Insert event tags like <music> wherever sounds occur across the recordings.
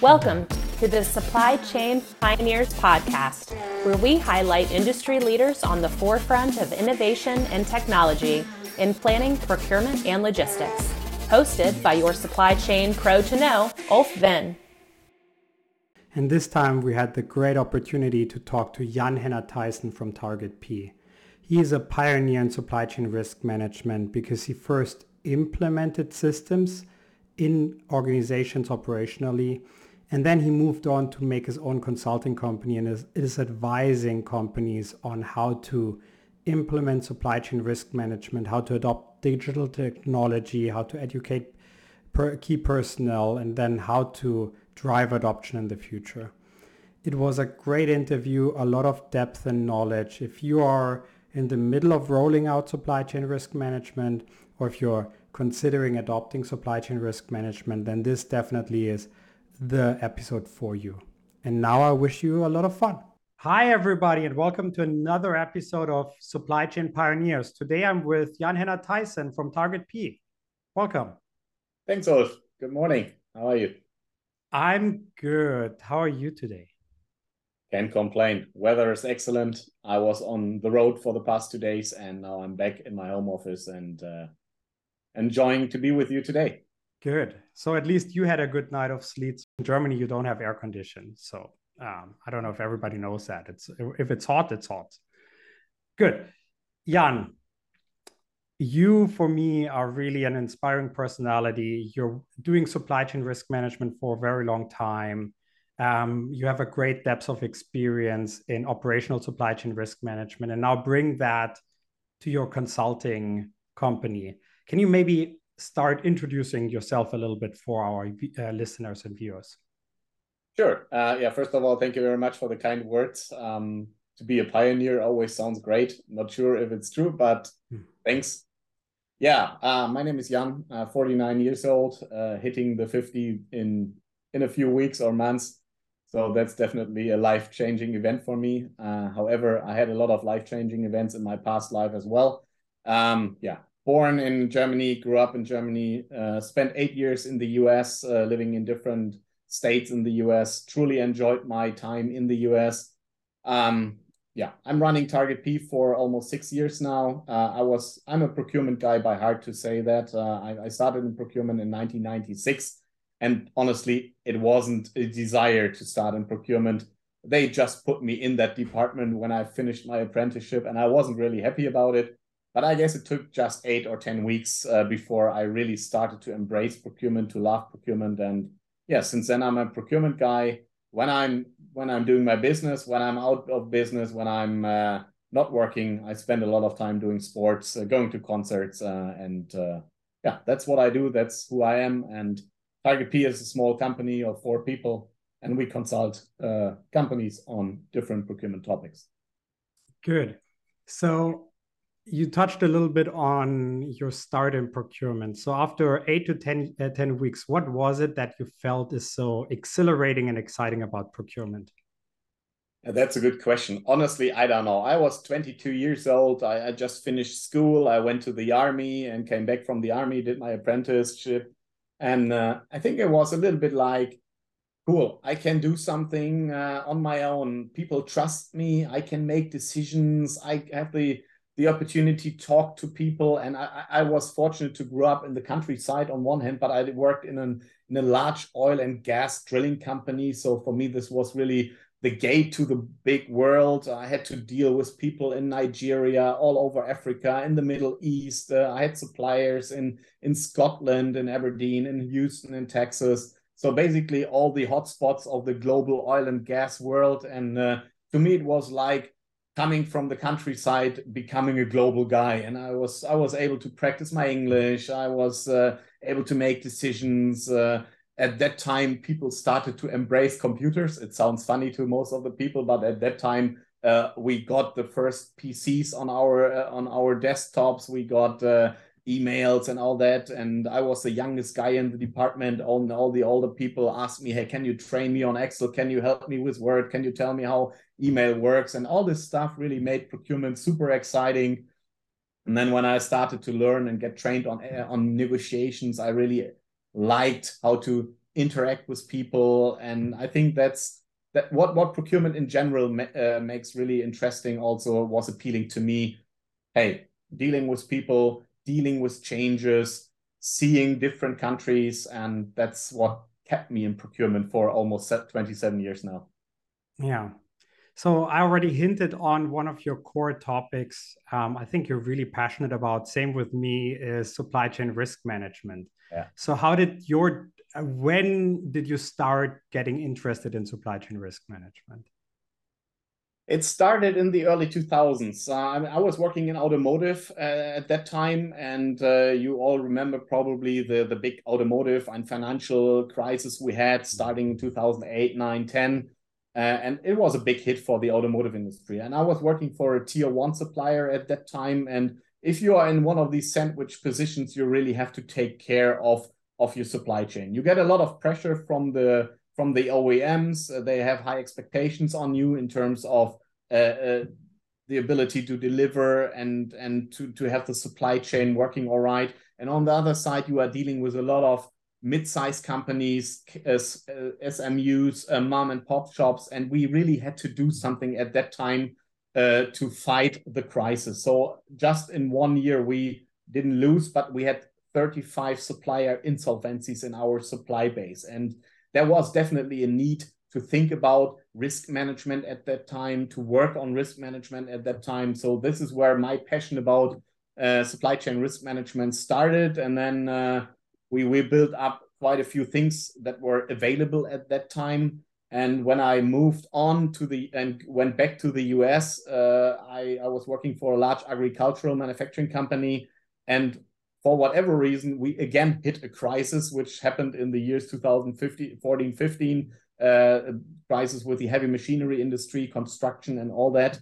Welcome to the Supply Chain Pioneers podcast, where we highlight industry leaders on the forefront of innovation and technology in planning, procurement, and logistics. Hosted by your supply chain pro to know, Ulf Venne. And this time we had the great opportunity to talk to Jan Henner Theissen from Target P. He is a pioneer in supply chain risk management because he first implemented systems in organizations operationally and then he moved on to make his own consulting company and is, is advising companies on how to implement supply chain risk management, how to adopt digital technology, how to educate per key personnel, and then how to drive adoption in the future. It was a great interview, a lot of depth and knowledge. If you are in the middle of rolling out supply chain risk management, or if you're considering adopting supply chain risk management, then this definitely is the episode for you. And now I wish you a lot of fun. Hi, everybody, and welcome to another episode of Supply Chain Pioneers. Today I'm with Jan Henner Theissen from Target P. Welcome. Thanks, Olaf. Good morning. How are you? I'm good. How are you today? Can't complain. Weather is excellent. I was on the road for the past two days, and now I'm back in my home office and uh, enjoying to be with you today. Good. So at least you had a good night of sleep. In Germany, you don't have air conditioning, so um, I don't know if everybody knows that. It's if it's hot, it's hot. Good, Jan. You, for me, are really an inspiring personality. You're doing supply chain risk management for a very long time. Um, you have a great depth of experience in operational supply chain risk management, and now bring that to your consulting company. Can you maybe start introducing yourself a little bit for our uh, listeners and viewers. Sure. Uh, yeah, first of all, thank you very much for the kind words. Um, to be a pioneer always sounds great. Not sure if it's true, but hmm. thanks. Yeah, uh, my name is Jan, uh, 49 years old, uh, hitting the 50 in in a few weeks or months. So that's definitely a life changing event for me. Uh, however, I had a lot of life changing events in my past life as well. Um, yeah, born in Germany, grew up in Germany, uh, spent eight years in the US, uh, living in different states in the US. Truly enjoyed my time in the US. Um, yeah, I'm running Target P for almost six years now. Uh, I was I'm a procurement guy by heart to say that. Uh, I, I started in procurement in 1996, and honestly, it wasn't a desire to start in procurement. They just put me in that department when I finished my apprenticeship, and I wasn't really happy about it. But I guess it took just eight or 10 weeks uh, before I really started to embrace procurement, to love procurement. And yeah, since then I'm a procurement guy. When I'm when I'm doing my business, when I'm out of business, when I'm uh, not working, I spend a lot of time doing sports, uh, going to concerts, uh, and uh, yeah, that's what I do. That's who I am. And Target P is a small company of four people, and we consult uh, companies on different procurement topics. Good. So you touched a little bit on your start in procurement. So after eight to 10, uh, 10 weeks, what was it that you felt is so exhilarating and exciting about procurement? That's a good question. Honestly, I don't know. I was 22 years old. I, I, just finished school. I went to the army and came back from the army, did my apprenticeship. And uh, I think it was a little bit like, cool, I can do something uh, on my own. People trust me. I can make decisions. I have the the opportunity to talk to people. And I, I was fortunate to grow up in the countryside on one hand, but I worked in, an, in a large oil and gas drilling company. So for me, this was really the gate to the big world. I had to deal with people in Nigeria, all over Africa, in the Middle East. Uh, I had suppliers in, in Scotland, in Aberdeen, in Houston, in Texas. So basically, all the hotspots of the global oil and gas world. And uh, to me, it was like coming from the countryside becoming a global guy. And i was i was able to practice my english. I was uh, able to make decisions uh, at that time people started to embrace computers. It sounds funny to most of the people but at that time uh, we got the first pcs on our uh, on our desktops. We got uh, emails and all that. And I was the youngest guy in the department. All, all the older people asked me, Hey, can you train me on Excel? Can you help me with Word? Can you tell me how email works? And all this stuff really made procurement super exciting. And then when I started to learn and get trained on, on negotiations, I really liked how to interact with people. And I think that's that what what procurement in general ma uh, makes really interesting. Also, was appealing to me. Hey, dealing with people, dealing with changes, seeing different countries, and that's what kept me in procurement for almost 27 years now. Yeah. So I already hinted on one of your core topics. Um, I think you're really passionate about. Same with me is supply chain risk management. Yeah. So how did your when did you start getting interested in supply chain risk management? It started in the early 2000s. Uh, I, was working in automotive uh, at that time, and uh, you all remember probably the, the big automotive and financial crisis we had starting in 2008, 9, 10. Uh, and it was a big hit for the automotive industry. And I was working for a tier one supplier at that time. And if you are in one of these sandwich positions, you really have to take care of, of your supply chain. You get a lot of pressure from the from the OEMs. Uh, they have high expectations on you in terms of uh, uh, the ability to deliver and and to to have the supply chain working all right. And on the other side, you are dealing with a lot of mid-sized companies, uh, SMUs, uh, mom and pop shops, and we really had to do something at that time to fight the crisis. So just in one year, we didn't lose, but we had 35 supplier insolvencies in our supply base. And there was definitely a need to think about risk management at that time, to work on risk management at that time. So this is where my passion about uh, supply chain risk management started. And then uh, we, we built up quite a few things that were available at that time. And when I moved on to the and went back to the US, uh, I, I was working for a large agricultural manufacturing company. And for whatever reason, we again hit a crisis, which happened in the years 2015, 14, 15, uh, crisis with the heavy machinery industry, construction, and all that.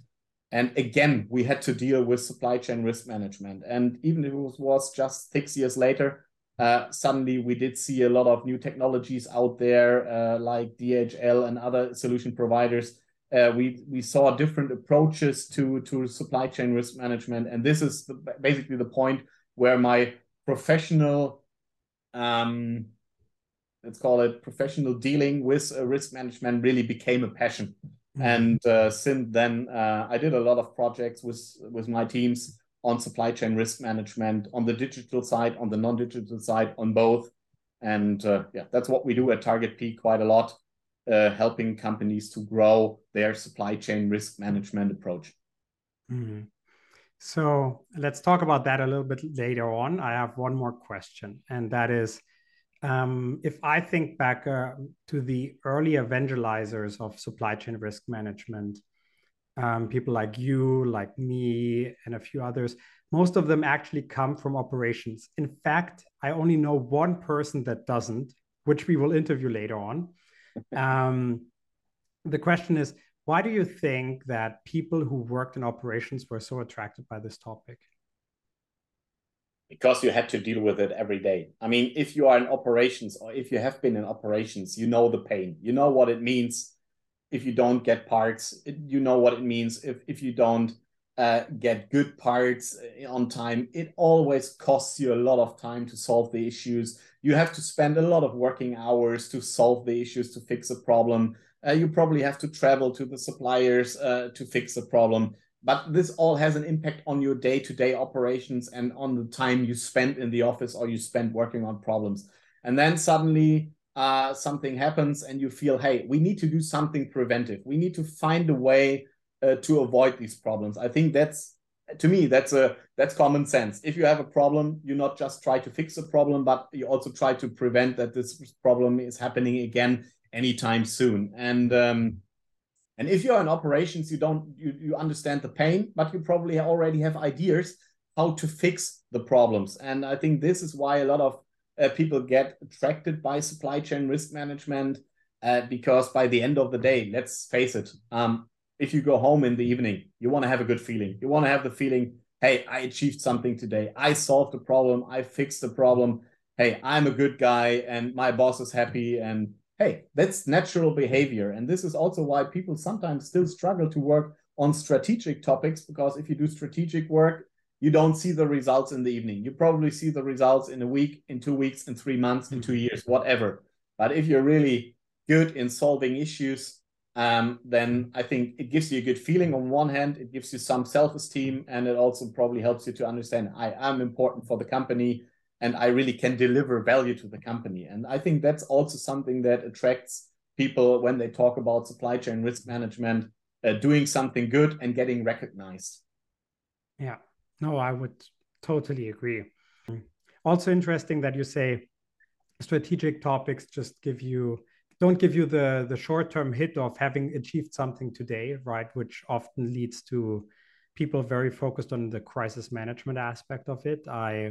And again, we had to deal with supply chain risk management. And even if it was just six years later, uh, suddenly we did see a lot of new technologies out there, uh, like DHL and other solution providers. Uh, we we saw different approaches to to supply chain risk management, and this is the, basically the point where my professional, um, let's call it professional dealing with risk management, really became a passion. Mm-hmm. And uh, since then, uh, I did a lot of projects with with my teams on supply chain risk management on the digital side, on the non-digital side, on both. And uh, yeah, that's what we do at Target P quite a lot, uh, helping companies to grow their supply chain risk management approach. Mm-hmm. So let's talk about that a little bit later on. I have one more question, and that is um, if I think back uh, to the early evangelizers of supply chain risk management, um, people like you, like me, and a few others. Most of them actually come from operations. In fact, I only know one person that doesn't, which we will interview later on. <laughs> Um, the question is why do you think that people who worked in operations were so attracted by this topic? Because you had to deal with it every day. I mean, if you are in operations or if you have been in operations, you know the pain, you know what it means if you don't get parts, you know what it means. If if you don't uh, get good parts uh, on time, it always costs you a lot of time to solve the issues. You have to spend a lot of working hours to solve the issues to fix a problem. Uh, you probably have to travel to the suppliers uh, to fix a problem. But this all has an impact on your day to day operations and on the time you spend in the office or you spend working on problems. And then suddenly uh, something happens and you feel, hey, we need to do something preventive. We need to find a way uh, to avoid these problems. I think that's to me that's a that's common sense. If you have a problem, you not just try to fix a problem, but you also try to prevent that this problem is happening again anytime soon. And um, and if you're in operations, you don't you, you understand the pain, but you probably already have ideas how to fix the problems. And I think this is why a lot of uh, people get attracted by supply chain risk management uh, because by the end of the day, let's face it, um, if you go home in the evening, you want to have a good feeling. You want to have the feeling, hey, I achieved something today. I solved the problem. I fixed the problem. Hey, I'm a good guy and my boss is happy. And hey, that's natural behavior. And this is also why people sometimes still struggle to work on strategic topics because if you do strategic work, you don't see the results in the evening. You probably see the results in a week, in two weeks, in three months, in two years, whatever. But if you're really good in solving issues, um, then I think it gives you a good feeling on one hand, it gives you some self-esteem, and it also probably helps you to understand I am important for the company and I really can deliver value to the company. And I think that's also something that attracts people when they talk about supply chain risk management, uh, doing something good and getting recognized. Yeah, no, I would totally agree. Also interesting that you say strategic topics just give you don't give you the the short term hit of having achieved something today right which often leads to people very focused on the crisis management aspect of it i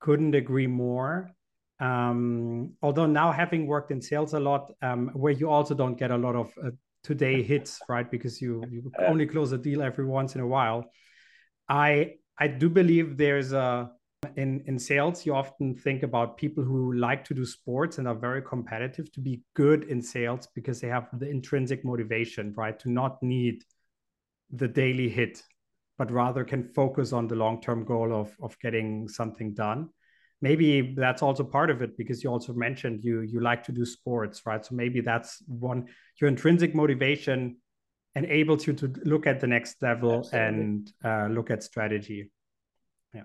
couldn't agree more. Um, although now having worked in sales a lot um, where you also don't get a lot of uh, today hits right? Because you you <laughs> only close a deal every once in a while. I i do believe there's a in in sales you often think about people who like to do sports and are very competitive to be good in sales because they have the intrinsic motivation right? To not need the daily hit but rather can focus on the long-term goal of of getting something done maybe that's also part of it because you also mentioned you you like to do sports right so maybe that's one your intrinsic motivation enables you to look at the next level Absolutely. and uh, look at strategy yeah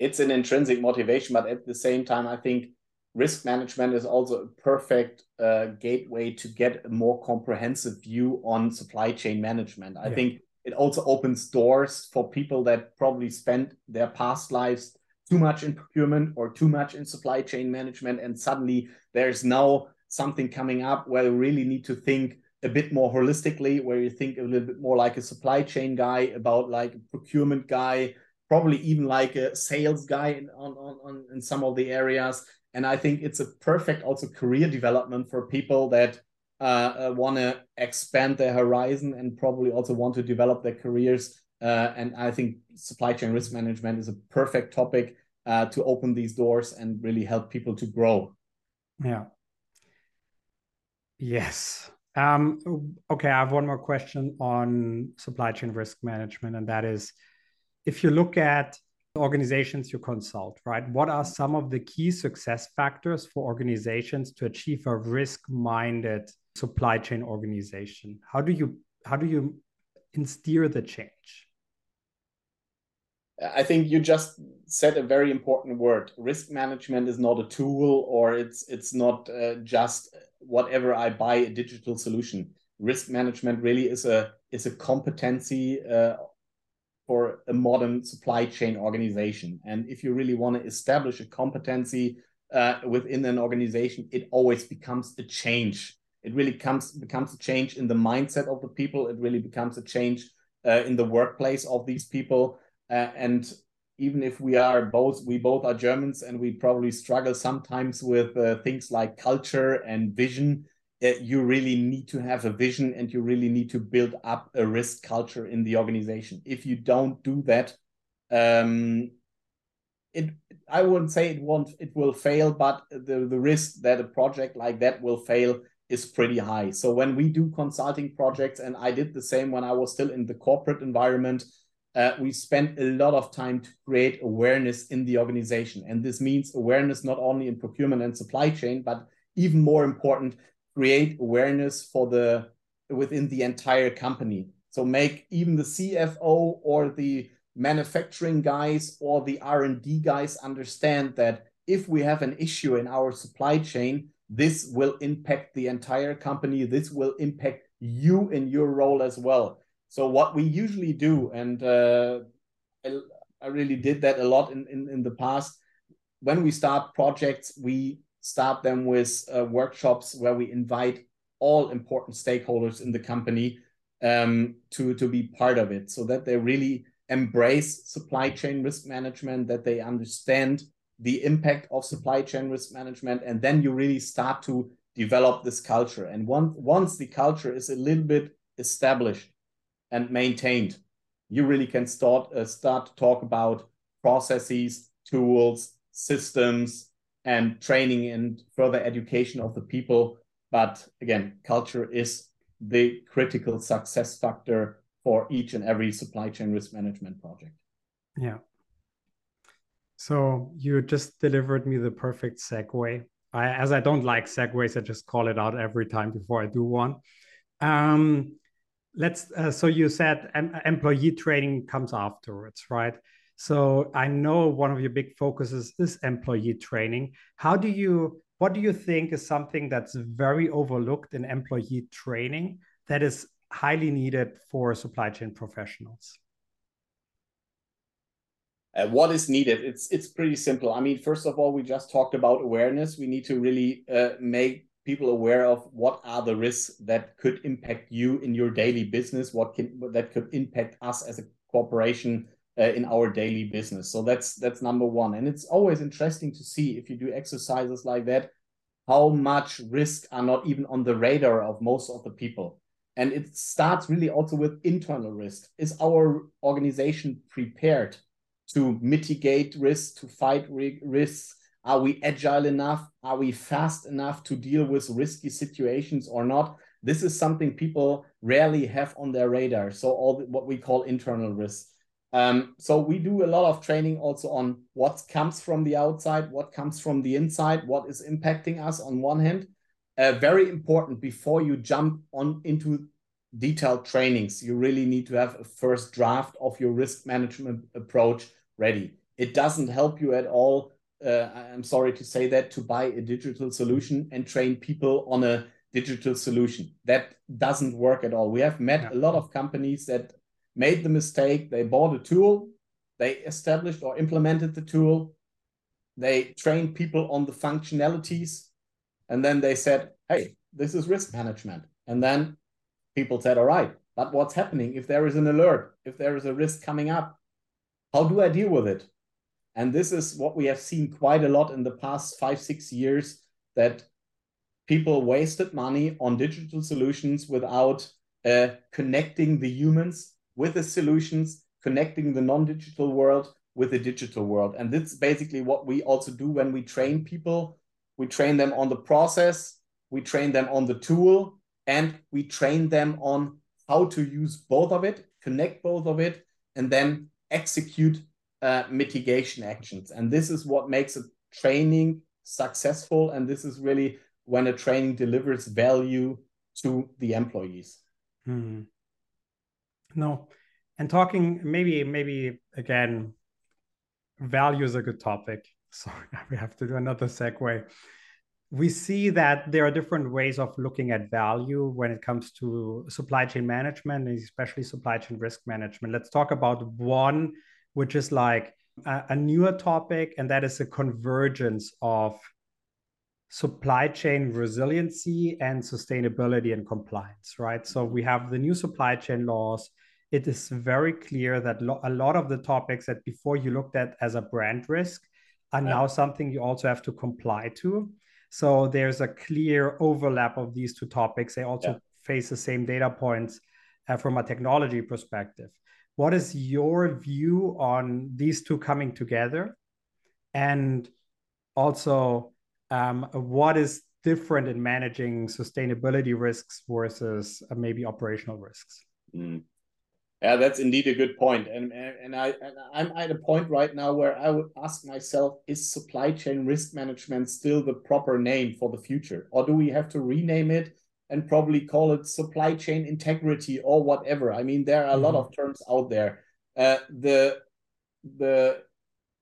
it's an intrinsic motivation, but at the same time, I think risk management is also a perfect uh, gateway to get a more comprehensive view on supply chain management. I yeah. think it also opens doors for people that probably spent their past lives too much in procurement or too much in supply chain management, and suddenly there's now something coming up where you really need to think a bit more holistically, where you think a little bit more like a supply chain guy about like a procurement guy probably even like a sales guy in, on, on, on in some of the areas. And I think it's a perfect also career development for people that uh, uh, want to expand their horizon and probably also want to develop their careers. Uh, and I think supply chain risk management is a perfect topic uh, to open these doors and really help people to grow. Yeah. Yes. Um, okay, I have one more question on supply chain risk management, and that is if you look at organizations you consult, right? What are some of the key success factors for organizations to achieve a risk-minded supply chain organization? How do you how do you instill the change? I think you just said a very important word. Risk management is not a tool, or it's it's not uh, just whatever I buy a digital solution. Risk management really is a is a competency uh, for a modern supply chain organization. And if you really want to establish a competency uh, within an organization, it always becomes a change. It really comes becomes a change in the mindset of the people. It really becomes a change uh, in the workplace of these people. Uh, and even if we are both, we both are Germans, and we probably struggle sometimes with uh, things like culture and vision you really need to have a vision and you really need to build up a risk culture in the organization. If you don't do that, um, it I wouldn't say it won't it will fail, but the the risk that a project like that will fail is pretty high. So when we do consulting projects, and I did the same when I was still in the corporate environment, uh, we spent a lot of time to create awareness in the organization, and this means awareness not only in procurement and supply chain, but even more important create awareness for the within the entire company. So make even the CFO or the manufacturing guys or the R&D guys understand that if we have an issue in our supply chain, this will impact the entire company. This will impact you in your role as well. So what we usually do, and uh, I, really did that a lot in, in, in the past, when we start projects, we start them with uh, workshops where we invite all important stakeholders in the company um, to, to be part of it so that they really embrace supply chain risk management, that they understand the impact of supply chain risk management, and then you really start to develop this culture. And once, once the culture is a little bit established and maintained, you really can start, uh, start to talk about processes, tools, systems, and training and further education of the people. But again, culture is the critical success factor for each and every supply chain risk management project. Yeah. So you just delivered me the perfect segue I, as I don't like segues, I just call it out every time before I do one. Um, let's. Uh, so you said em- employee training comes afterwards, right? So I know one of your big focuses is employee training. How do you? What do you think is something that's very overlooked in employee training that is highly needed for supply chain professionals? Uh, what is needed? It's it's pretty simple. I mean, first of all, we just talked about awareness. We need to really uh, make people aware of what are the risks that could impact you in your daily business. What can that could impact us as a corporation uh, in our daily business. So that's that's number one. And it's always interesting to see if you do exercises like that, how much risk are not even on the radar of most of the people. And it starts really also with internal risk. Is our organization prepared? To mitigate risks, to fight risks? Are we agile enough? Are we fast enough to deal with risky situations or not? This is something people rarely have on their radar. So all the, what we call internal risks. Um, so we do a lot of training also on what comes from the outside, what comes from the inside, what is impacting us on one hand. Uh, very important before you jump on into detailed trainings, you really need to have a first draft of your risk management approach ready. It doesn't help you at all. Uh, I'm sorry to say that to buy a digital solution and train people on a digital solution. That doesn't work at all. We have met yeah. a lot of companies that made the mistake. They bought a tool, they established or implemented the tool, they trained people on the functionalities, and then they said, hey, this is risk management. And then people said, all right, but what's happening if there is an alert, if there is a risk coming up? How do I deal with it? And this is what we have seen quite a lot in the past five, six years that people wasted money on digital solutions without uh, connecting the humans with the solutions, connecting the non digital world with the digital world. And this is basically what we also do when we train people. We train them on the process, we train them on the tool, and we train them on how to use both of it, connect both of it, and then execute uh, mitigation actions. And this is what makes a training successful. And this is really when a training delivers value to the employees. Hmm. No, and talking maybe maybe again, value is a good topic. <laughs> So we have to do another segue. We see that there are different ways of looking at value when it comes to supply chain management, and especially supply chain risk management. Let's talk about one which is like a, a newer topic, and that is the convergence of supply chain resiliency and sustainability and compliance, right? So we have the new supply chain laws. It is very clear that lo- a lot of the topics that before you looked at as a brand risk are now something you also have to comply to. So there's a clear overlap of these two topics. They also yeah. face the same data points uh, from a technology perspective. What is your view on these two coming together? And also, um, what is different in managing sustainability risks versus uh, maybe operational risks? Mm. Yeah, that's indeed a good point. And and I and I'm at a point right now where I would ask myself, is supply chain risk management still the proper name for the future? Or do we have to rename it and probably call it supply chain integrity or whatever. I mean, there are a mm-hmm. lot of terms out there. Uh, the the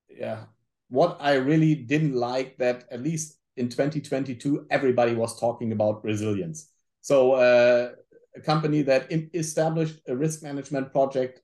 yeah, what I really didn't like that at least in 2022 everybody was talking about resilience. So uh, a company that established a risk management project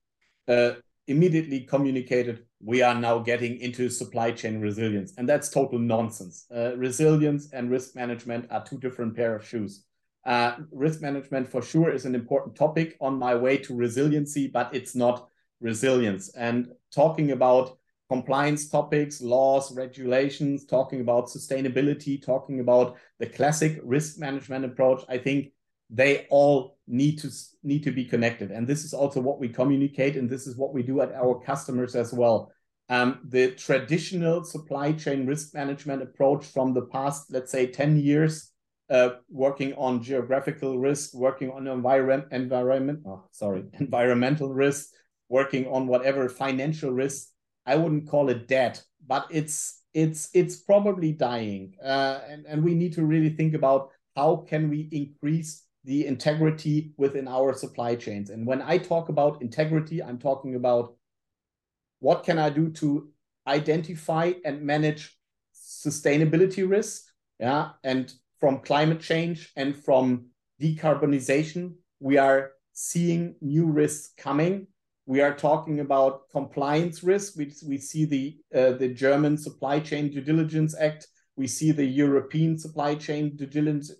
uh, immediately communicated we are now getting into supply chain resilience. And that's total nonsense. Uh, resilience and risk management are two different pair of shoes. Uh, risk management for sure is an important topic on my way to resiliency, but it's not resilience. And talking about compliance topics, laws, regulations, talking about sustainability, talking about the classic risk management approach, I think they all need to need to be connected. And this is also what we communicate, and this is what we do at our customers as well. Um, the traditional supply chain risk management approach from the past, let's say, 10 years uh, working on geographical risk, working on environment, environment, oh, sorry, <laughs> environmental risk, working on whatever financial risk. I wouldn't call it dead, but it's it's it's probably dying, uh, and and we need to really think about how can we increase the integrity within our supply chains. And when I talk about integrity, I'm talking about what can I do to identify and manage sustainability risk, yeah, and from climate change and from decarbonization, we are seeing new risks coming. We are talking about compliance risk. We, we see the uh, the German Supply Chain Due Diligence Act. We see the European Supply Chain Diligence,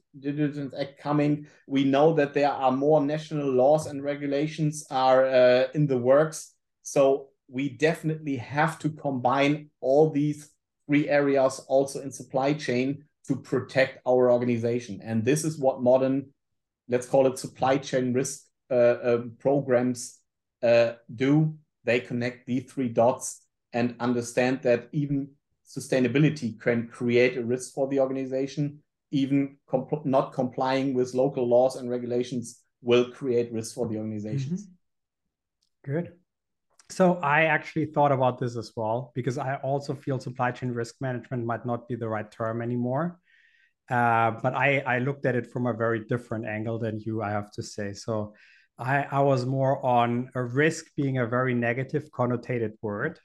Act coming. We know that there are more national laws and regulations are uh, in the works. So we definitely have to combine all these three areas also in supply chain to protect our organization. And this is what modern, let's call it supply chain risk uh, uh, programs uh, do. They connect these three dots and understand that even sustainability can create a risk for the organization. Even comp not complying with local laws and regulations will create risk for the organizations. Mm -hmm. Good. So I actually thought about this as well because I also feel supply chain risk management might not be the right term anymore. Uh, but I, I looked at it from a very different angle than you, I have to say. So I, I was more on a risk being a very negative connotated word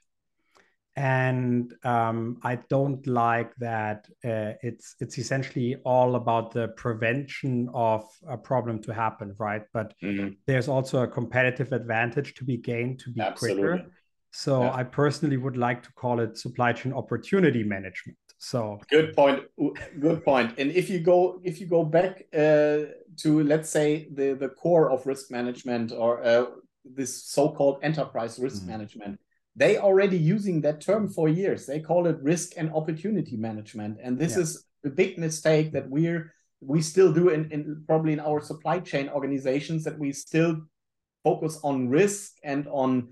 and um, I don't like that uh, it's it's essentially all about the prevention of a problem to happen, right? But mm-hmm. there's also a competitive advantage to be gained to be Absolutely. quicker. So yeah. I personally would like to call it supply chain opportunity management. So good point. Good point. And if you go if you go back uh, to let's say the the core of risk management or uh, this so-called enterprise risk mm-hmm. management they already using that term for years. They call it risk and opportunity management. And this yeah. is a big mistake that we're we still do in, in probably in our supply chain organizations that we still focus on risk and on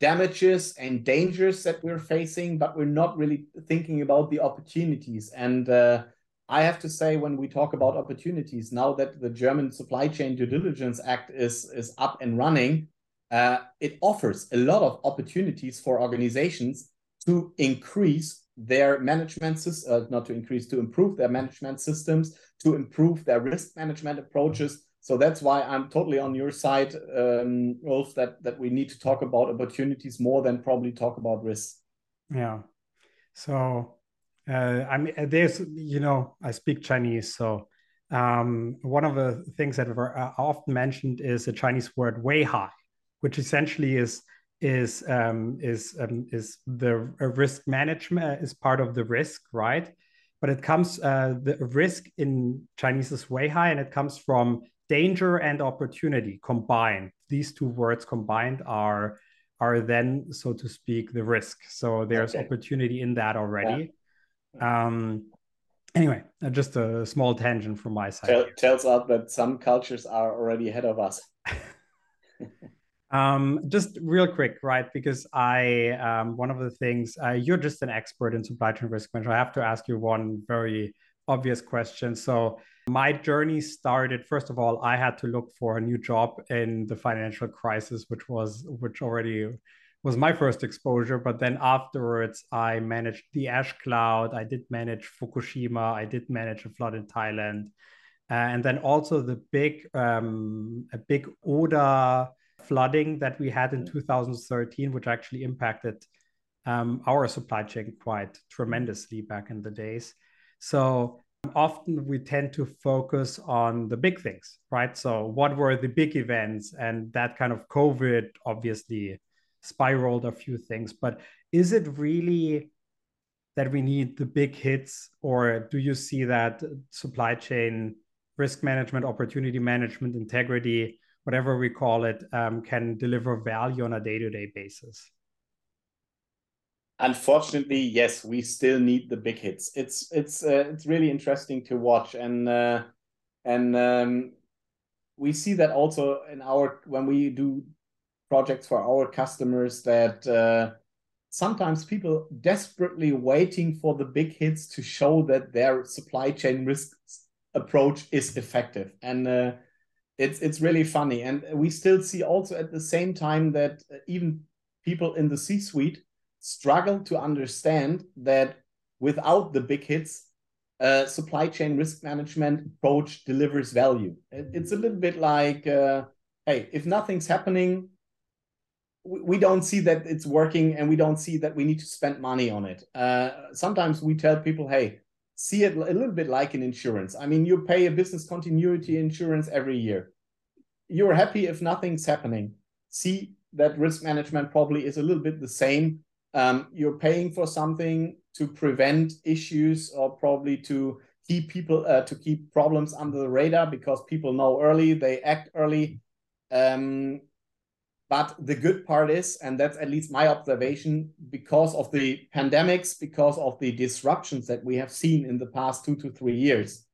damages and dangers that we're facing, but we're not really thinking about the opportunities. And uh, I have to say, when we talk about opportunities, now that the German Supply Chain Due Diligence Act is is up and running, uh, it offers a lot of opportunities for organizations to increase their management systems, uh, not to increase, to improve their management systems, to improve their risk management approaches. So that's why I'm totally on your side, um, Rolf, that, that we need to talk about opportunities more than probably talk about risks. Yeah. So, uh, I mean, there's, you know, I speak Chinese. So, um, one of the things that are uh, often mentioned is the Chinese word "wei hai," which essentially is is um, is um, is the risk management uh, is part of the risk, right? But it comes uh, the risk in Chinese is way high, and it comes from danger and opportunity combined. These two words combined are are then, so to speak, the risk. So there's okay. opportunity in that already. Yeah. Um, anyway, uh, just a small tangent from my side. Tell, tells us that some cultures are already ahead of us. Um, just real quick, right? Because I, um, one of the things, uh, you're just an expert in supply chain risk management. I have to ask you one very obvious question. So, my journey started, first of all, I had to look for a new job in the financial crisis, which was, which already was my first exposure. But then afterwards, I managed the ash cloud. I did manage Fukushima. I did manage a flood in Thailand. Uh, and then also the big, um, a big Oder flooding that we had in 2013, which actually impacted um, our supply chain quite tremendously back in the days. So often we tend to focus on the big things, right? So what were the big events? And that kind of COVID obviously spiraled a few things. But is it really that we need the big hits, or do you see that supply chain risk management, opportunity management, integrity whatever we call it, um, can deliver value on a day to day basis? Unfortunately, yes, we still need the big hits. It's it's uh, it's really interesting to watch, and uh, and um, we see that also in our when we do projects for our customers that uh, sometimes people desperately waiting for the big hits to show that their supply chain risk approach is effective and uh, it's it's really funny and we still see also at the same time that even people in the c suite struggle to understand that without the big hits, uh, supply chain risk management approach delivers value. It's a little bit like, uh, hey, if nothing's happening, we don't see that it's working and we don't see that we need to spend money on it. Uh, sometimes we tell people, hey, see it a little bit like an insurance. I mean, you pay a business continuity insurance every year. You're happy if nothing's happening. See that risk management probably is a little bit the same. Um, you're paying for something to prevent issues or probably to keep people uh, to keep problems under the radar because people know early, they act early. Um, but the good part is, and that's at least my observation, because of the pandemics, because of the disruptions that we have seen in the past two to three years,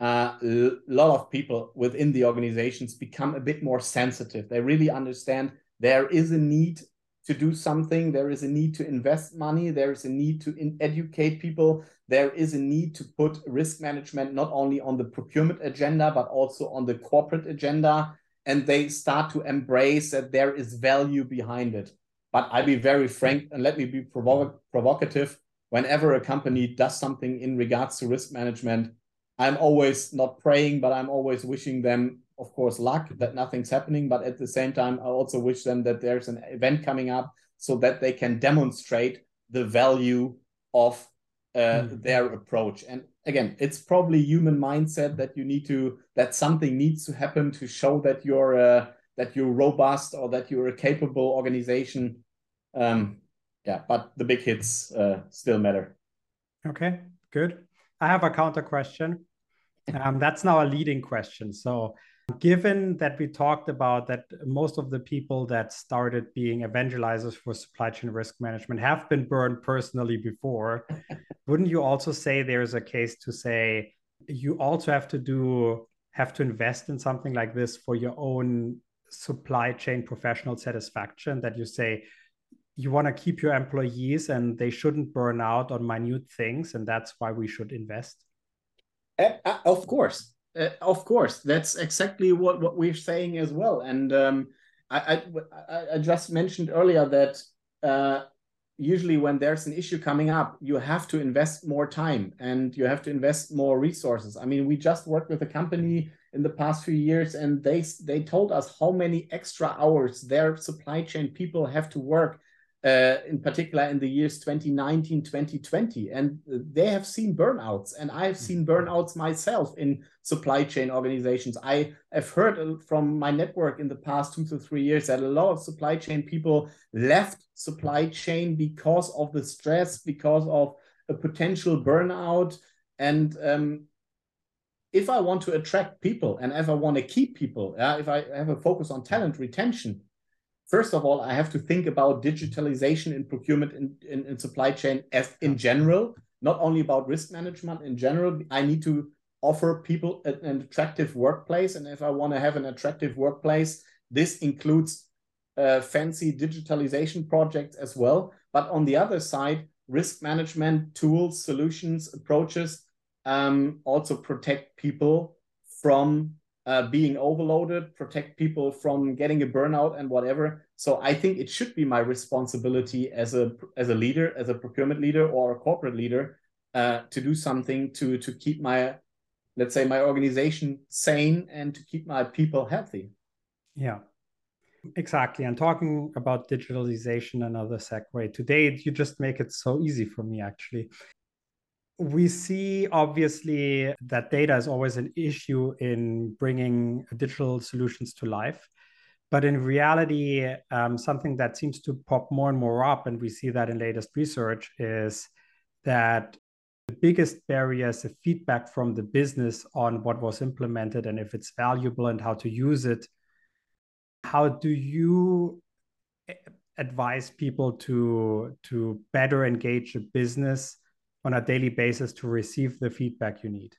uh, a lot of people within the organizations become a bit more sensitive. They really understand there is a need to do something, there is a need to invest money, there is a need to educate people, there is a need to put risk management not only on the procurement agenda, but also on the corporate agenda and they start to embrace that there is value behind it. But I'll be very frank and let me be provo provocative. Whenever a company does something in regards to risk management, I'm always not praying, but I'm always wishing them, of course, luck that nothing's happening. But at the same time, I also wish them that there's an event coming up so that they can demonstrate the value of uh, mm. their approach. And again, it's probably human mindset that you need to that something needs to happen to show that you're uh, that you're robust or that you're a capable organization. Um, yeah, but the big hits uh, still matter. Okay, good. I have a counter question. <laughs> Um, that's now a leading question. So Given that we talked about that most of the people that started being evangelizers for supply chain risk management have been burned personally before, <laughs> wouldn't you also say there's a case to say you also have to do have to invest in something like this for your own supply chain professional satisfaction that you say you want to keep your employees and they shouldn't burn out on minute things and that's why we should invest? Uh, of course uh, of course, that's exactly what, what we're saying as well. And um, I, I, I, just mentioned earlier that uh, usually when there's an issue coming up, you have to invest more time and you have to invest more resources. I mean, we just worked with a company in the past few years and they they told us how many extra hours their supply chain people have to work uh, in particular in the years 2019 2020 and they have seen burnouts and i have seen burnouts myself in supply chain organizations. I have heard uh, from my network in the past two to three years that a lot of supply chain people left supply chain because of the stress because of a potential burnout. And um, if i want to attract people and if i want to keep people uh, if i have a focus on talent retention first of all, I have to think about digitalization in procurement and in, in, in, supply chain as in general, not only about risk management in general. I need to offer people an, an attractive workplace. And if I want to have an attractive workplace, this includes uh, fancy digitalization projects as well. But on the other side, risk management tools, solutions, approaches um, also protect people from uh, being overloaded, protect people from getting a burnout and whatever. So I think it should be my responsibility as a as a leader, as a procurement leader or a corporate leader, uh, to do something to to keep my let's say my organization sane and to keep my people healthy. Yeah. Exactly. And talking about digitalization, another segue. Today, you just make it so easy for me, actually we see obviously that data is always an issue in bringing digital solutions to life. But in reality, um, something that seems to pop more and more up, and we see that in latest research, is that the biggest barrier is the feedback from the business on what was implemented and if it's valuable and how to use it. How do you advise people to to better engage a business on a daily basis to receive the feedback you need?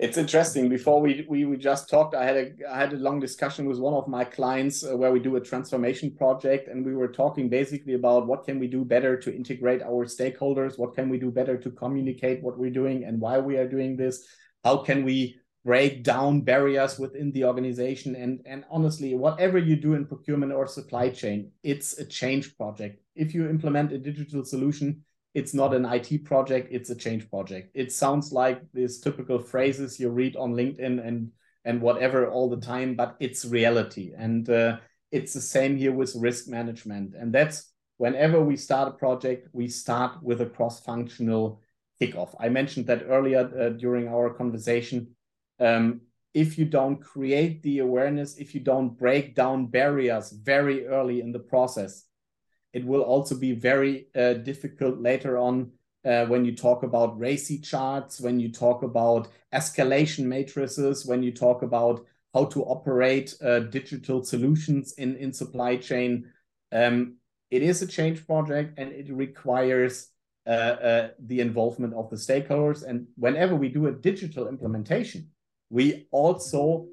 It's interesting. Before we, we, we just talked, I had a I had a long discussion with one of my clients uh, where we do a transformation project, and we were talking basically about what can we do better to integrate our stakeholders, what can we do better to communicate what we're doing and why we are doing this, how can we break down barriers within the organization, and and honestly, whatever you do in procurement or supply chain, it's a change project. If you implement a digital solution, it's not an IT project, it's a change project. It sounds like these typical phrases you read on LinkedIn and and whatever all the time, but it's reality. And uh, it's the same here with risk management. And that's whenever we start a project, we start with a cross-functional kickoff. I mentioned that earlier uh, during our conversation. Um, if you don't create the awareness, if you don't break down barriers very early in the process, it will also be very uh, difficult later on uh, when you talk about RACI charts, when you talk about escalation matrices, when you talk about how to operate uh, digital solutions in, in supply chain. Um, it is a change project and it requires uh, uh, the involvement of the stakeholders. And whenever we do a digital implementation, we also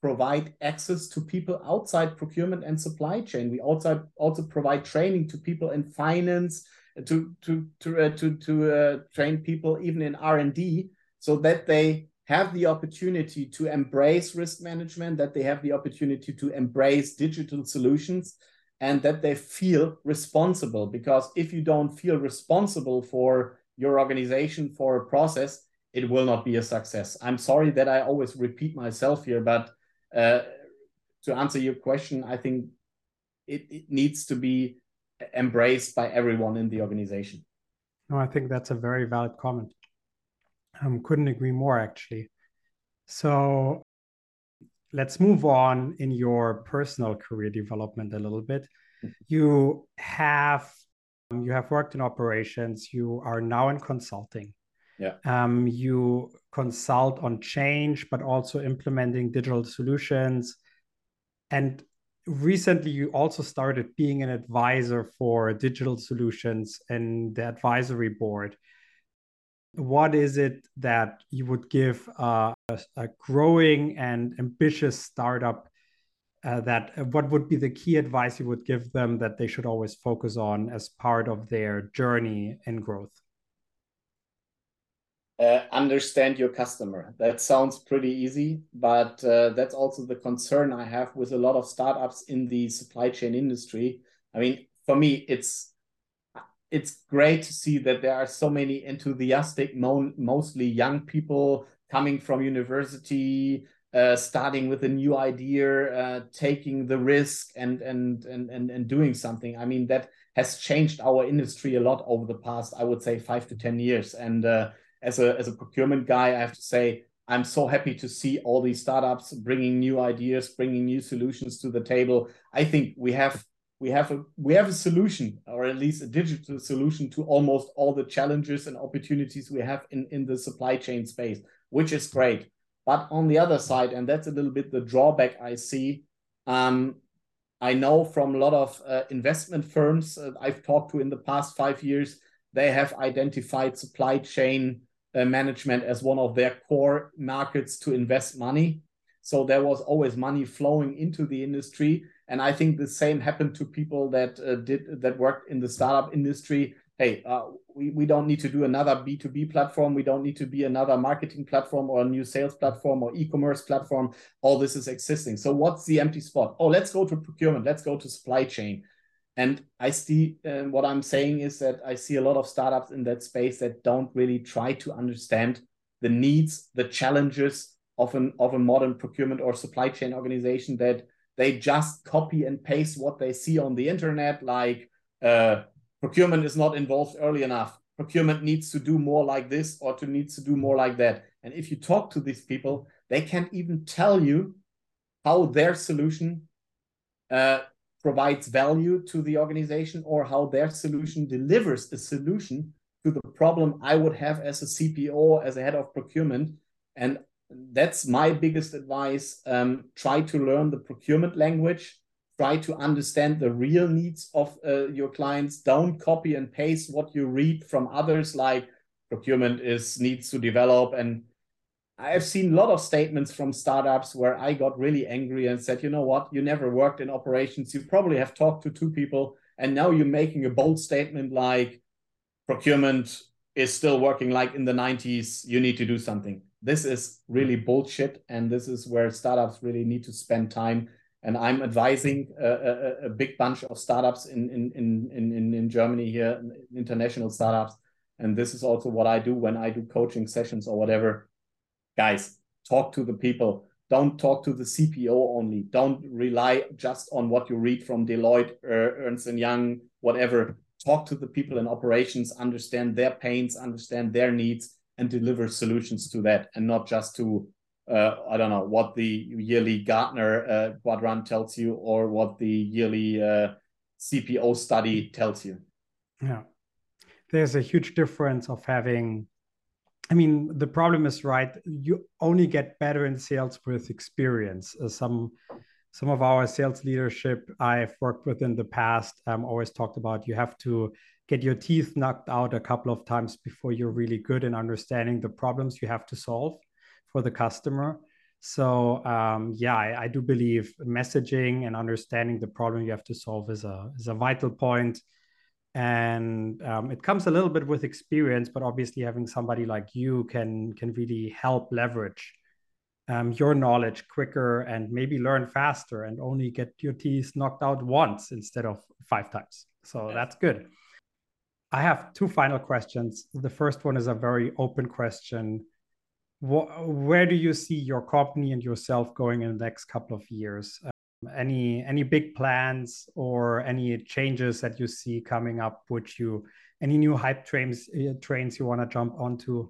provide access to people outside procurement and supply chain. We also also provide training to people in finance, to to to uh, to to uh, train people even in R and D, so that they have the opportunity to embrace risk management, that they have the opportunity to embrace digital solutions, and that they feel responsible. Because if you don't feel responsible for your organization for a process, it will not be a success. I'm sorry that I always repeat myself here, but uh, to answer your question, I think it, it needs to be embraced by everyone in the organization. No, I think that's a very valid comment. Um, couldn't agree more, actually. So let's move on in your personal career development a little bit. Mm-hmm. You have um, you have worked in operations. You are now in consulting. Yeah. Um, you consult on change, but also implementing digital solutions. And recently, you also started being an advisor for digital solutions in the advisory board. What is it that you would give uh, a, a, growing and ambitious startup? Uh, that uh, what would be the key advice you would give them that they should always focus on as part of their journey and growth? Uh, understand your customer. That sounds pretty easy, but uh, that's also the concern I have with a lot of startups in the supply chain industry. I mean, for me, it's it's great to see that there are so many enthusiastic, mo- mostly young people coming from university, uh, starting with a new idea, uh, taking the risk, and, and and and and doing something. I mean, that has changed our industry a lot over the past, I would say, five to ten years, and uh, as a as a procurement guy, I have to say I'm so happy to see all these startups bringing new ideas, bringing new solutions to the table. I think we have we have a we have a solution, or at least a digital solution to almost all the challenges and opportunities we have in in the supply chain space, which is great. But on the other side, and that's a little bit the drawback I see. Um, I know from a lot of uh, investment firms uh, I've talked to in the past five years, they have identified supply chain uh, management as one of their core markets to invest money. So there was always money flowing into the industry, and I think the same happened to people that uh, did that worked in the startup industry. Hey, uh, we, we don't need to do another B2B platform. We don't need to be another marketing platform or a new sales platform or e-commerce platform. All this is existing. So what's the empty spot? Oh, let's go to procurement. Let's go to supply chain. And I see uh, what I'm saying is that I see a lot of startups in that space that don't really try to understand the needs, the challenges of an of a modern procurement or supply chain organization that they just copy and paste what they see on the internet, like uh, procurement is not involved early enough. Procurement needs to do more like this or to needs to do more like that. And if you talk to these people, they can't even tell you how their solution uh, provides value to the organization or how their solution delivers a solution to the problem I would have as a CPO, as a head of procurement. And that's my biggest advice. Um, try to learn the procurement language. Try to understand the real needs of uh, your clients. Don't copy and paste what you read from others, like procurement is needs to develop and I've seen a lot of statements from startups where I got really angry and said, you know what, you never worked in operations. You probably have talked to two people, and now you're making a bold statement like procurement is still working like in the 90s. You need to do something. This is really bullshit. And this is where startups really need to spend time and I'm advising a, a, a big bunch of startups in, in, in, in, in Germany here, international startups. And this is also what I do when I do coaching sessions or whatever. Guys, talk to the people. Don't talk to the CPO only. Don't rely just on what you read from Deloitte, uh, Ernst and Young, whatever. Talk to the people in operations, understand their pains, understand their needs, and deliver solutions to that, and not just to uh, I don't know what the yearly Gartner uh, quadrant tells you or what the yearly uh, CPO study tells you. Yeah, there's a huge difference of having. I mean, the problem is right. You only get better in sales with experience. Uh, some some of our sales leadership I've worked with in the past um, always talked about you have to get your teeth knocked out a couple of times before you're really good in understanding the problems you have to solve for the customer. So um, yeah, I, I, do believe messaging and understanding the problem you have to solve is a is a vital point, and um, it comes a little bit with experience. But obviously, having somebody like you can can really help leverage um, your knowledge quicker and maybe learn faster and only get your teeth knocked out once instead of five times. So that's good. I have two final questions. The first one is a very open question where do you see your company and yourself going in the next couple of years? Any any big plans or any changes that you see coming up? Which you any new hype trains uh, trains you want to jump onto?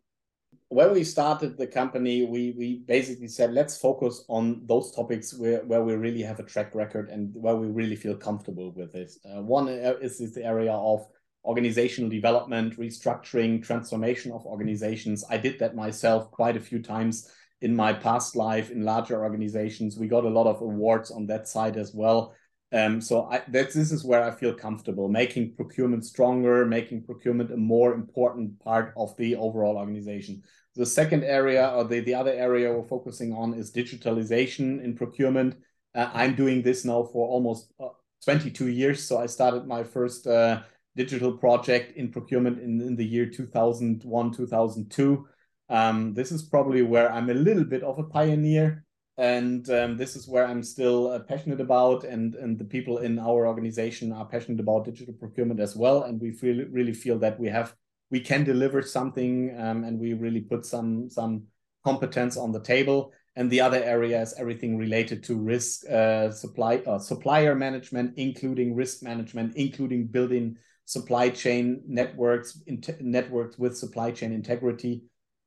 When we started the company, we we basically said let's focus on those topics where, where we really have a track record and where we really feel comfortable with it. Uh, one uh, is the area of organizational development, restructuring, transformation of organizations. I did that myself quite a few times in my past life in larger organizations. We got a lot of awards on that side as well. Um, so I, that this is where I feel comfortable making procurement stronger, making procurement a more important part of the overall organization. The second area, or the, the other area we're focusing on, is digitalization in procurement. Uh, I'm doing this now for almost uh, 22 years. So I started my first uh, digital project in procurement in, in the year 2001, 2002. Um, this is probably where I'm a little bit of a pioneer. And um, this is where I'm still uh, passionate about, and, and the people in our organization are passionate about digital procurement as well. And we feel really feel that we have we can deliver something, um, and we really put some some competence on the table. And the other area is everything related to risk uh, supply uh, supplier management, including risk management, including building supply chain networks, networks with supply chain integrity.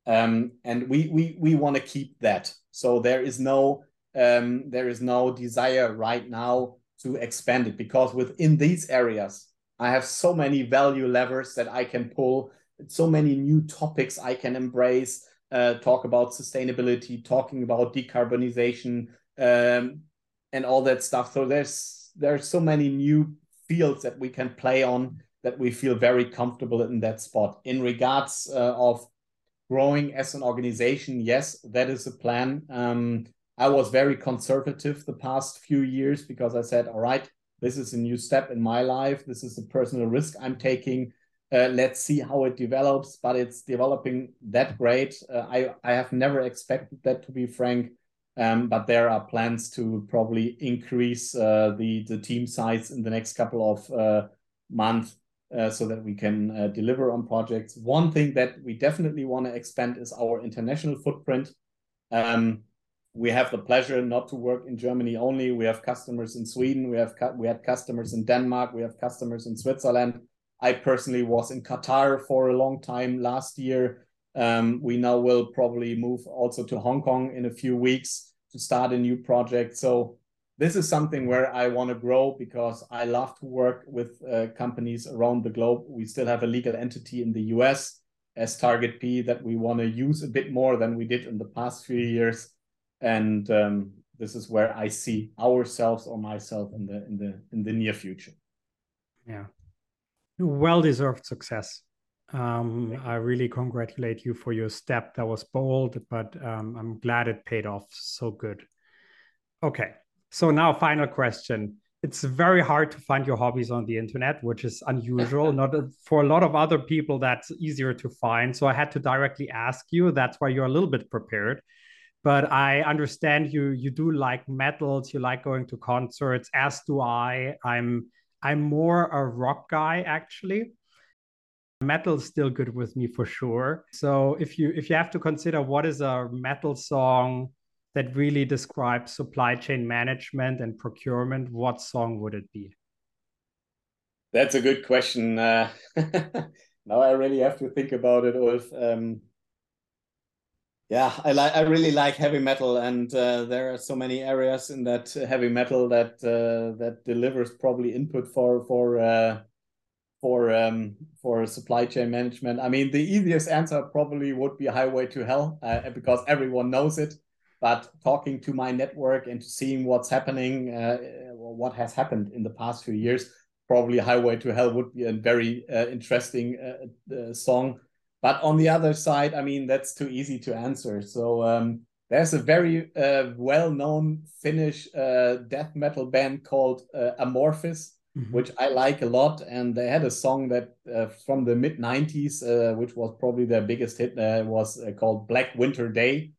Um, and we we we want to keep that. So there is no um, there is no desire right now to expand it because within these areas, I have so many value levers that I can pull, so many new topics I can embrace. Uh, talk about sustainability, talking about decarbonization, um, and all that stuff. So there's there's so many new fields that we can play on that we feel very comfortable in that spot. In regards uh, of growing as an organization, yes, that is a plan. Um, I was very conservative the past few years because I said, all right, this is a new step in my life. This is a personal risk I'm taking. Uh, let's see how it develops, but it's developing that great. Uh, I, I have never expected that to be frank. Um, but there are plans to probably increase uh, the the team size in the next couple of uh, months uh, so that we can uh, deliver on projects. One thing that we definitely want to expand is our international footprint. Um, we have the pleasure not to work in Germany only. We have customers in Sweden. We have we had customers in Denmark. We have customers in Switzerland. I personally was in Qatar for a long time last year. Um, we now will probably move also to Hong Kong in a few weeks to start a new project. So this is something where I want to grow because I love to work with uh, companies around the globe. We still have a legal entity in the US as Target P that we want to use a bit more than we did in the past few years. And um, this is where I see ourselves or myself in the in the in the near future. Yeah, well deserved success. Um, I really congratulate you for your step. That was bold, but um, I'm glad it paid off so good. Okay, so now, final question. It's very hard to find your hobbies on the internet, which is unusual. <laughs> Not for a lot of other people, that's easier to find. So I had to directly ask you. That's why you're a little bit prepared. but I understand you you do like metals, you like going to concerts, as do I. I'm I'm more a rock guy actually. Metal's still good with me for sure. So if you if you have to consider what is a metal song that really describes supply chain management and procurement, what song would it be? That's a good question. Uh, <laughs> now I really have to think about it, Ulf. Um, yeah, I like. I really like heavy metal, and uh, there are so many areas in that heavy metal that uh, that delivers probably input for for uh, for um, for supply chain management. I mean, the easiest answer probably would be Highway to Hell uh, because everyone knows it. But talking to my network and seeing what's happening, uh, what has happened in the past few years, probably Highway to Hell would be a very uh, interesting uh, uh, song. But on the other side, I mean, that's too easy to answer. So um, there's a very uh, well-known Finnish uh, death metal band called Amorphis, mm-hmm. which I like a lot. And they had a song that from the mid 90s, which was probably their biggest hit, was called Black Winter Day.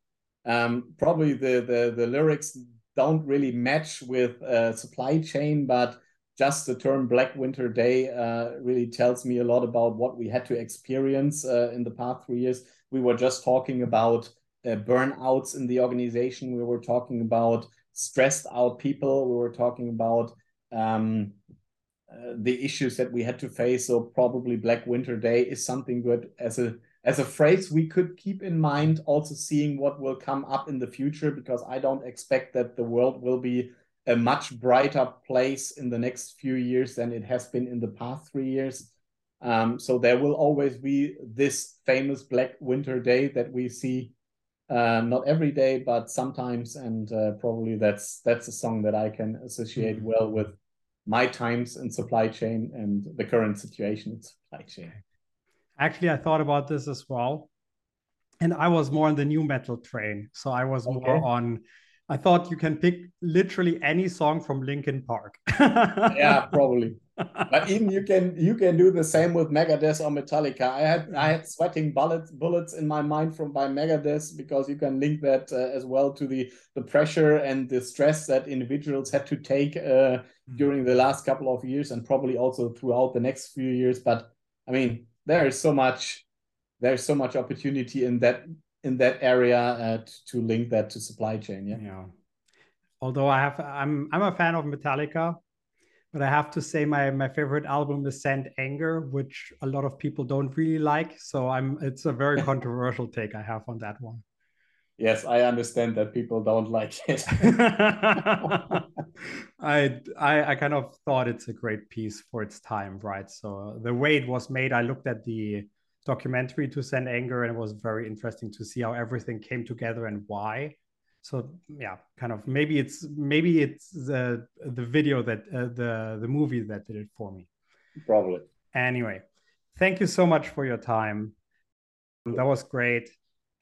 Um, probably the, the, the lyrics don't really match with supply chain, but just the term Black Winter Day uh, really tells me a lot about what we had to experience uh, in the past three years. We were just talking about uh, burnouts in the organization. We were talking about stressed out people. We were talking about um, uh, the issues that we had to face. So probably Black Winter Day is something good as a as a phrase we could keep in mind. Also seeing what will come up in the future, because I don't expect that the world will be a much brighter place in the next few years than it has been in the past three years. Um, so there will always be this famous Black Winter Day that we see uh, not every day, but sometimes, and uh, probably that's that's a song that I can associate mm-hmm. well with my times in supply chain and the current situation in supply chain. Actually, I thought about this as well, and I was more on the nu metal train. So I was okay. more on I thought you can pick literally any song from Linkin Park. <laughs> yeah, probably. But even you can you can do the same with Megadeth or Metallica. I had I had sweating bullets bullets in my mind from by Megadeth because you can link that uh, as well to the the pressure and the stress that individuals had to take uh, mm. during the last couple of years and probably also throughout the next few years. But I mean, there is so much there's so much opportunity in that in that area uh, to link that to supply chain. Yeah. Yeah. Although I have, I'm I'm a fan of Metallica, but I have to say my my favorite album is Saint Anger, which a lot of people don't really like. So I'm it's a very <laughs> controversial take I have on that one. Yes, I understand that people don't like <laughs> it. <laughs> I, I I kind of thought it's a great piece for its time, right? So the way it was made, I looked at the documentary to Saint Anger, and it was very interesting to see how everything came together and why. So yeah, kind of maybe it's maybe it's the the video that uh, the the movie that did it for me. Probably. Anyway, thank you so much for your time. That was great.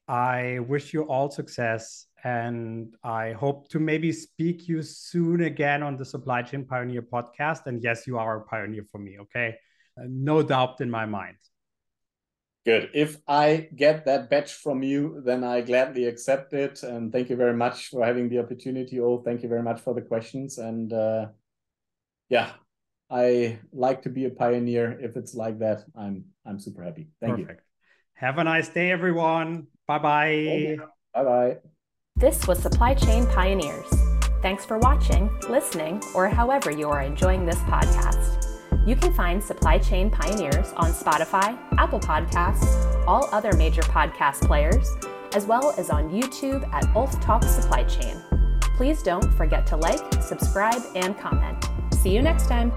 I wish you all success and I hope to maybe speak you soon again on the Supply Chain Pioneer podcast. And yes, you are a pioneer for me, okay? Uh, no doubt in my mind. Good. If I get that badge from you, then I gladly accept it. And thank you very much for having the opportunity. Oh, thank you very much for the questions. And uh, yeah, I like to be a pioneer. If it's like that, I'm I'm super happy. Thank Perfect. you. Have a nice day, everyone. Bye bye. Bye bye. This was Supply Chain Pioneers. Thanks for watching, listening, or however you are enjoying this podcast. You can find Supply Chain Pioneers on Spotify, Apple Podcasts, all other major podcast players, as well as on YouTube at Ulf Talk Supply Chain. Please don't forget to like, subscribe, and comment. See you next time.